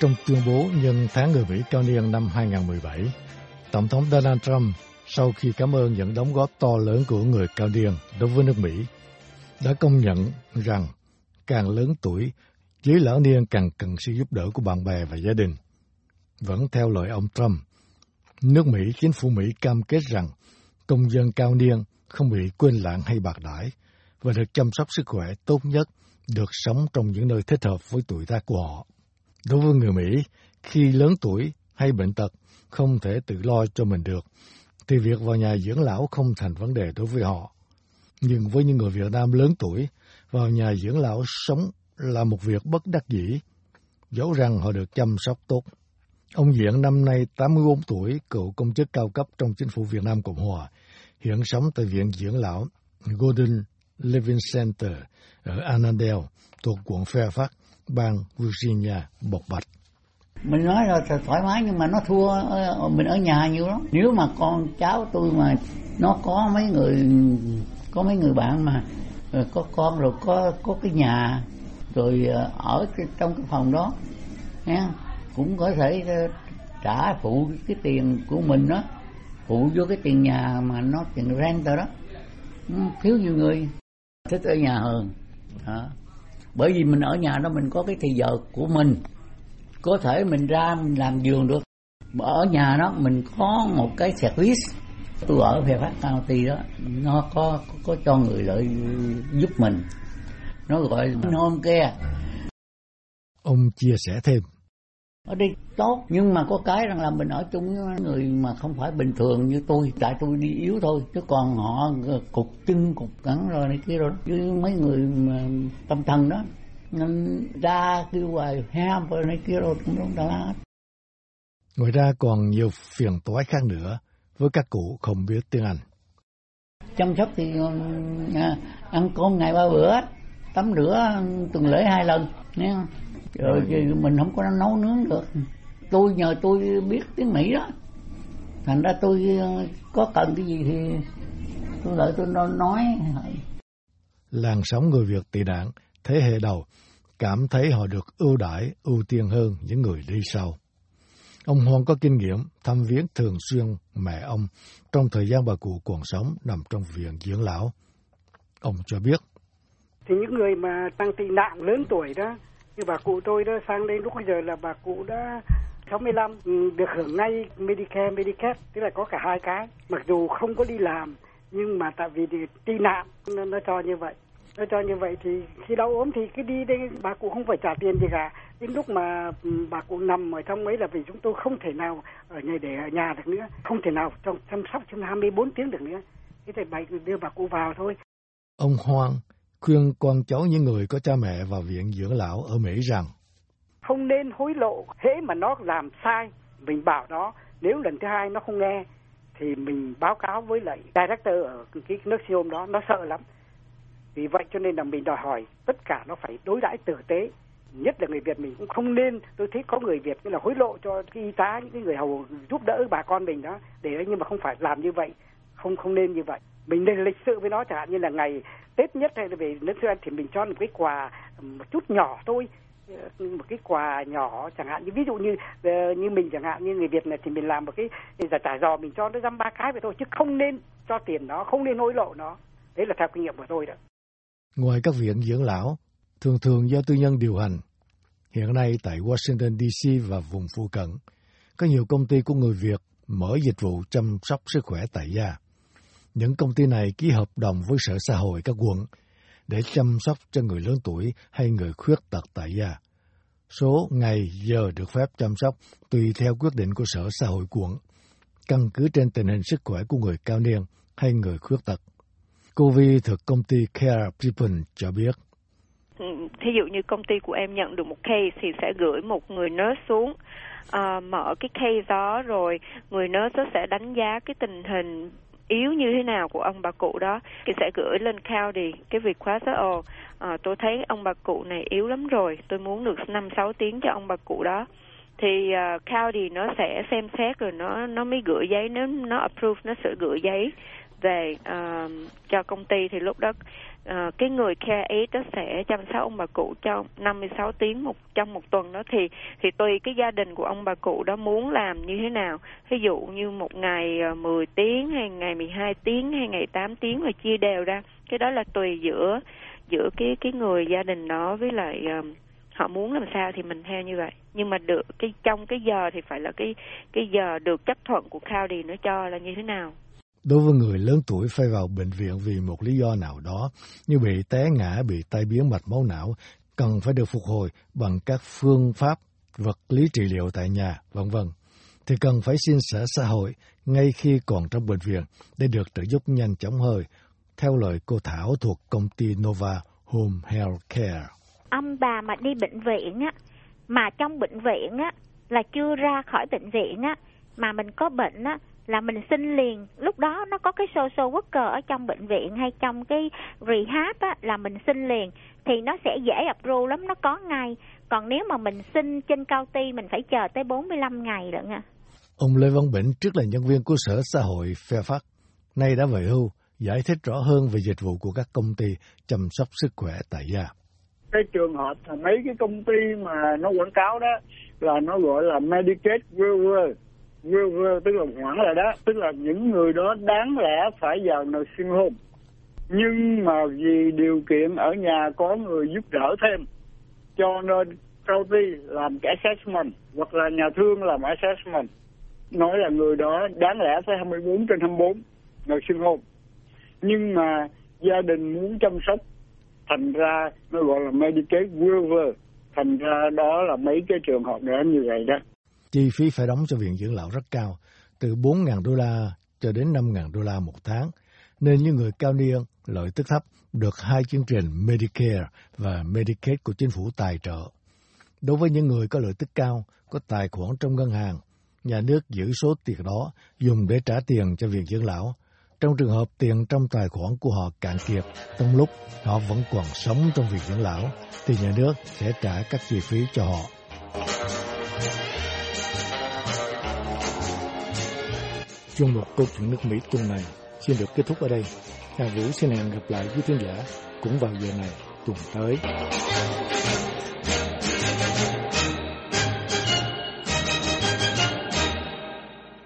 Trong tuyên bố nhân tháng người Mỹ cao niên năm 2017, Tổng thống Donald Trump sau khi cảm ơn những đóng góp to lớn của người cao niên đối với nước Mỹ, đã công nhận rằng càng lớn tuổi, giới lão niên càng cần sự giúp đỡ của bạn bè và gia đình. Vẫn theo lời ông Trump, nước Mỹ, chính phủ Mỹ cam kết rằng công dân cao niên không bị quên lãng hay bạc đãi và được chăm sóc sức khỏe tốt nhất, được sống trong những nơi thích hợp với tuổi tác của họ. Đối với người Mỹ, khi lớn tuổi hay bệnh tật, không thể tự lo cho mình được, thì việc vào nhà dưỡng lão không thành vấn đề đối với họ. Nhưng với những người Việt Nam lớn tuổi, vào nhà dưỡng lão sống là một việc bất đắc dĩ, dẫu rằng họ được chăm sóc tốt. Ông Diện năm nay 84 tuổi, cựu công chức cao cấp trong chính phủ Việt Nam Cộng Hòa, hiện sống tại Viện Dưỡng Lão Golden Living Center ở Annandale, thuộc quận Fairfax, bang Virginia, bộc bạch. Mình nói là thoải mái nhưng mà nó thua ờ, mình ở nhà nhiều lắm. Nếu mà con cháu tôi mà nó có mấy người có mấy người bạn mà ờ, có con rồi có có cái nhà rồi ờ, ở trong cái phòng đó nha cũng có thể trả phụ cái tiền của mình đó phụ vô cái tiền nhà mà nó tiền rent đó ừ, thiếu nhiều người thích ở nhà hơn đó bởi vì mình ở nhà đó mình có cái thời giờ của mình. Có thể mình ra mình làm giường được. Ở nhà đó mình có một cái service. Tôi ở về phát county đó nó có có, có cho người lợi giúp mình. Nó gọi home care ông chia sẻ thêm ở đây tốt. Nhưng mà có cái rằng là mình ở chung với người mà không phải bình thường như tôi. Tại tôi đi yếu thôi chứ còn họ cục chân cục cắn rồi này kia rồi chứ mấy người mà tâm thần đó. Nên ra kêu hoài ham rồi này kia rồi cũng không đã ngoài ra còn nhiều phiền toái khác nữa. Với các cụ không biết tiếng Anh. Chăm sóc thì à, ăn cơm ngày ba bữa tắm rửa tuần lễ hai lần nghe không? Rồi. mình không có nấu nướng được. Tôi nhờ tôi biết tiếng mỹ đó. Thành ra tôi ờ, có cần cái gì thì tôi lợi tôi nói. Làn sóng người việt tị nạn thế hệ đầu cảm thấy họ được ưu đãi ưu tiên hơn những người đi sau. Ông Hoan có kinh nghiệm thăm viếng thường xuyên mẹ ông trong thời gian bà cụ còn sống nằm trong viện dưỡng lão. Ông cho biết thì những người mà tăng tị nạn lớn tuổi đó như bà cụ tôi đó sang đây lúc bây giờ là bà cụ đã 65 ừ, được hưởng ngay Medicare, Medicaid, tức là có cả hai cái. Mặc dù không có đi làm nhưng mà tại vì tị nạn nó, nó cho như vậy. Nó cho như vậy thì khi đau ốm thì cứ đi đây bà cụ không phải trả tiền gì cả. Đến lúc mà ừ, bà cụ nằm ở trong ấy là vì chúng tôi không thể nào ở nhà để ở nhà được nữa, không thể nào trong chăm sóc trong 24 tiếng được nữa. Thế thì bà đưa bà cụ vào thôi. Ông Hoàng khuyên con cháu những người có cha mẹ vào viện dưỡng lão ở Mỹ rằng, không nên hối lộ hễ mà nó làm sai. Mình bảo nó, nếu lần thứ hai nó không nghe, thì mình báo cáo với lại director ở cái nước siêu đó. Nó sợ lắm. Vì vậy cho nên là mình đòi hỏi tất cả nó phải đối đãi tử tế. Nhất là người Việt mình cũng không nên. Tôi thấy có người Việt như là hối lộ cho cái y tá, những cái người hầu giúp đỡ bà con mình đó. Để nhưng mà không phải làm như vậy. Không không nên như vậy. Mình nên lịch sự với nó chẳng hạn như là ngày Tết nhất hay là về nước Israel thì mình cho một cái quà, một chút nhỏ thôi. Một cái quà nhỏ chẳng hạn như, ví dụ như ờ, như mình chẳng hạn, như người Việt này thì mình làm một cái giả trả giò mình cho nó dăm ba cái vậy thôi, chứ không nên cho tiền nó, không nên hối lộ nó. Đấy là theo kinh nghiệm của tôi đó. Ngoài các viện dưỡng lão, thường thường do tư nhân điều hành, hiện nay tại Washington DC và vùng phụ cận, có nhiều công ty của người Việt mở dịch vụ chăm sóc sức khỏe tại gia những công ty này ký hợp đồng với Sở Xã hội các quận để chăm sóc cho người lớn tuổi hay người khuyết tật tại gia. Số ngày giờ được phép chăm sóc tùy theo quyết định của Sở Xã hội quận, căn cứ trên tình hình sức khỏe của người cao niên hay người khuyết tật. Cô Vi thuộc công ty Care People cho biết. Ừ, thí dụ như công ty của em nhận được một case thì sẽ gửi một người nurse xuống uh, mở cái case đó rồi người nurse sẽ đánh giá cái tình hình yếu như thế nào của ông bà cụ đó thì sẽ gửi lên cao đi, cái việc khóa đó ồ à, tôi thấy ông bà cụ này yếu lắm rồi. Tôi muốn được năm sáu tiếng cho ông bà cụ đó. Thì ờ, uh, county nó sẽ xem xét rồi nó nó mới gửi giấy. Nếu nó approve nó sẽ gửi giấy về uh, cho công ty thì lúc đó uh, cái người care aid đó sẽ chăm sóc ông bà cụ trong 56 tiếng một trong một tuần đó. Thì thì tùy cái gia đình của ông bà cụ đó muốn làm như thế nào. Ví dụ như một ngày ờ, 10 tiếng hay ngày 12 tiếng hay ngày 8 tiếng và chia đều ra. Cái đó là tùy giữa giữa cái cái người gia đình đó với lại uh, họ muốn làm sao thì mình theo như vậy. Nhưng mà được cái trong cái giờ thì phải là cái cái giờ được chấp thuận của county nó cho là như thế nào. Đối với người lớn tuổi phải vào bệnh viện vì một lý do nào đó, như bị té ngã, bị tai biến mạch máu não, cần phải được phục hồi bằng các phương pháp vật lý trị liệu tại nhà, vân vân, thì cần phải xin sở xã hội ngay khi còn trong bệnh viện để được trợ giúp nhanh chóng hơn, theo lời cô Thảo thuộc công ty Nova Home Health Care. Ông bà mà đi bệnh viện á, mà trong bệnh viện á, là chưa ra khỏi bệnh viện á, mà mình có bệnh á, là mình xin liền. Lúc đó nó có cái social worker ở trong bệnh viện hay trong cái rehab á là mình xin liền. Thì nó sẽ dễ approve lắm nó có ngay. Còn nếu mà mình xin trên cao ty mình phải chờ tới 45 ngày lận à Ông Lê Văn Bỉnh trước là nhân viên của Sở Xã hội Fairfax, nay đã về hưu, giải thích rõ hơn về dịch vụ của các công ty chăm sóc sức khỏe tại gia. Cái trường hợp mấy cái công ty mà nó quảng cáo đó là nó gọi là Medicaid Waiver tức là hoãn lại đó. Tức là những người đó đáng lẽ phải vào nợ sinh hôn. Nhưng mà vì điều kiện ở nhà có người giúp đỡ thêm, cho nên county làm cái assessment hoặc là nhà thương làm assessment, nói là người đó đáng lẽ phải 24 trên 24 sinh hộp nhưng mà gia đình muốn chăm sóc, thành ra nó gọi là Medicaid waiver, thành ra đó là mấy cái trường hợp đó như vậy đó. Chi phí phải đóng cho viện dưỡng lão rất cao, từ 4.000 đô la cho đến 5.000 đô la một tháng, nên những người cao niên lợi tức thấp được hai chương trình Medicare và Medicaid của chính phủ tài trợ. Đối với những người có lợi tức cao, có tài khoản trong ngân hàng, nhà nước giữ số tiền đó dùng để trả tiền cho viện dưỡng lão. Trong trường hợp tiền trong tài khoản của họ cạn kiệt, trong lúc họ vẫn còn sống trong viện dưỡng lão, thì nhà nước sẽ trả các chi phí cho họ. Chuyên mục câu chuyện nước Mỹ tuần này xin được kết thúc ở đây. Hà Vũ xin hẹn gặp lại quý khán giả cũng vào giờ này tuần tới.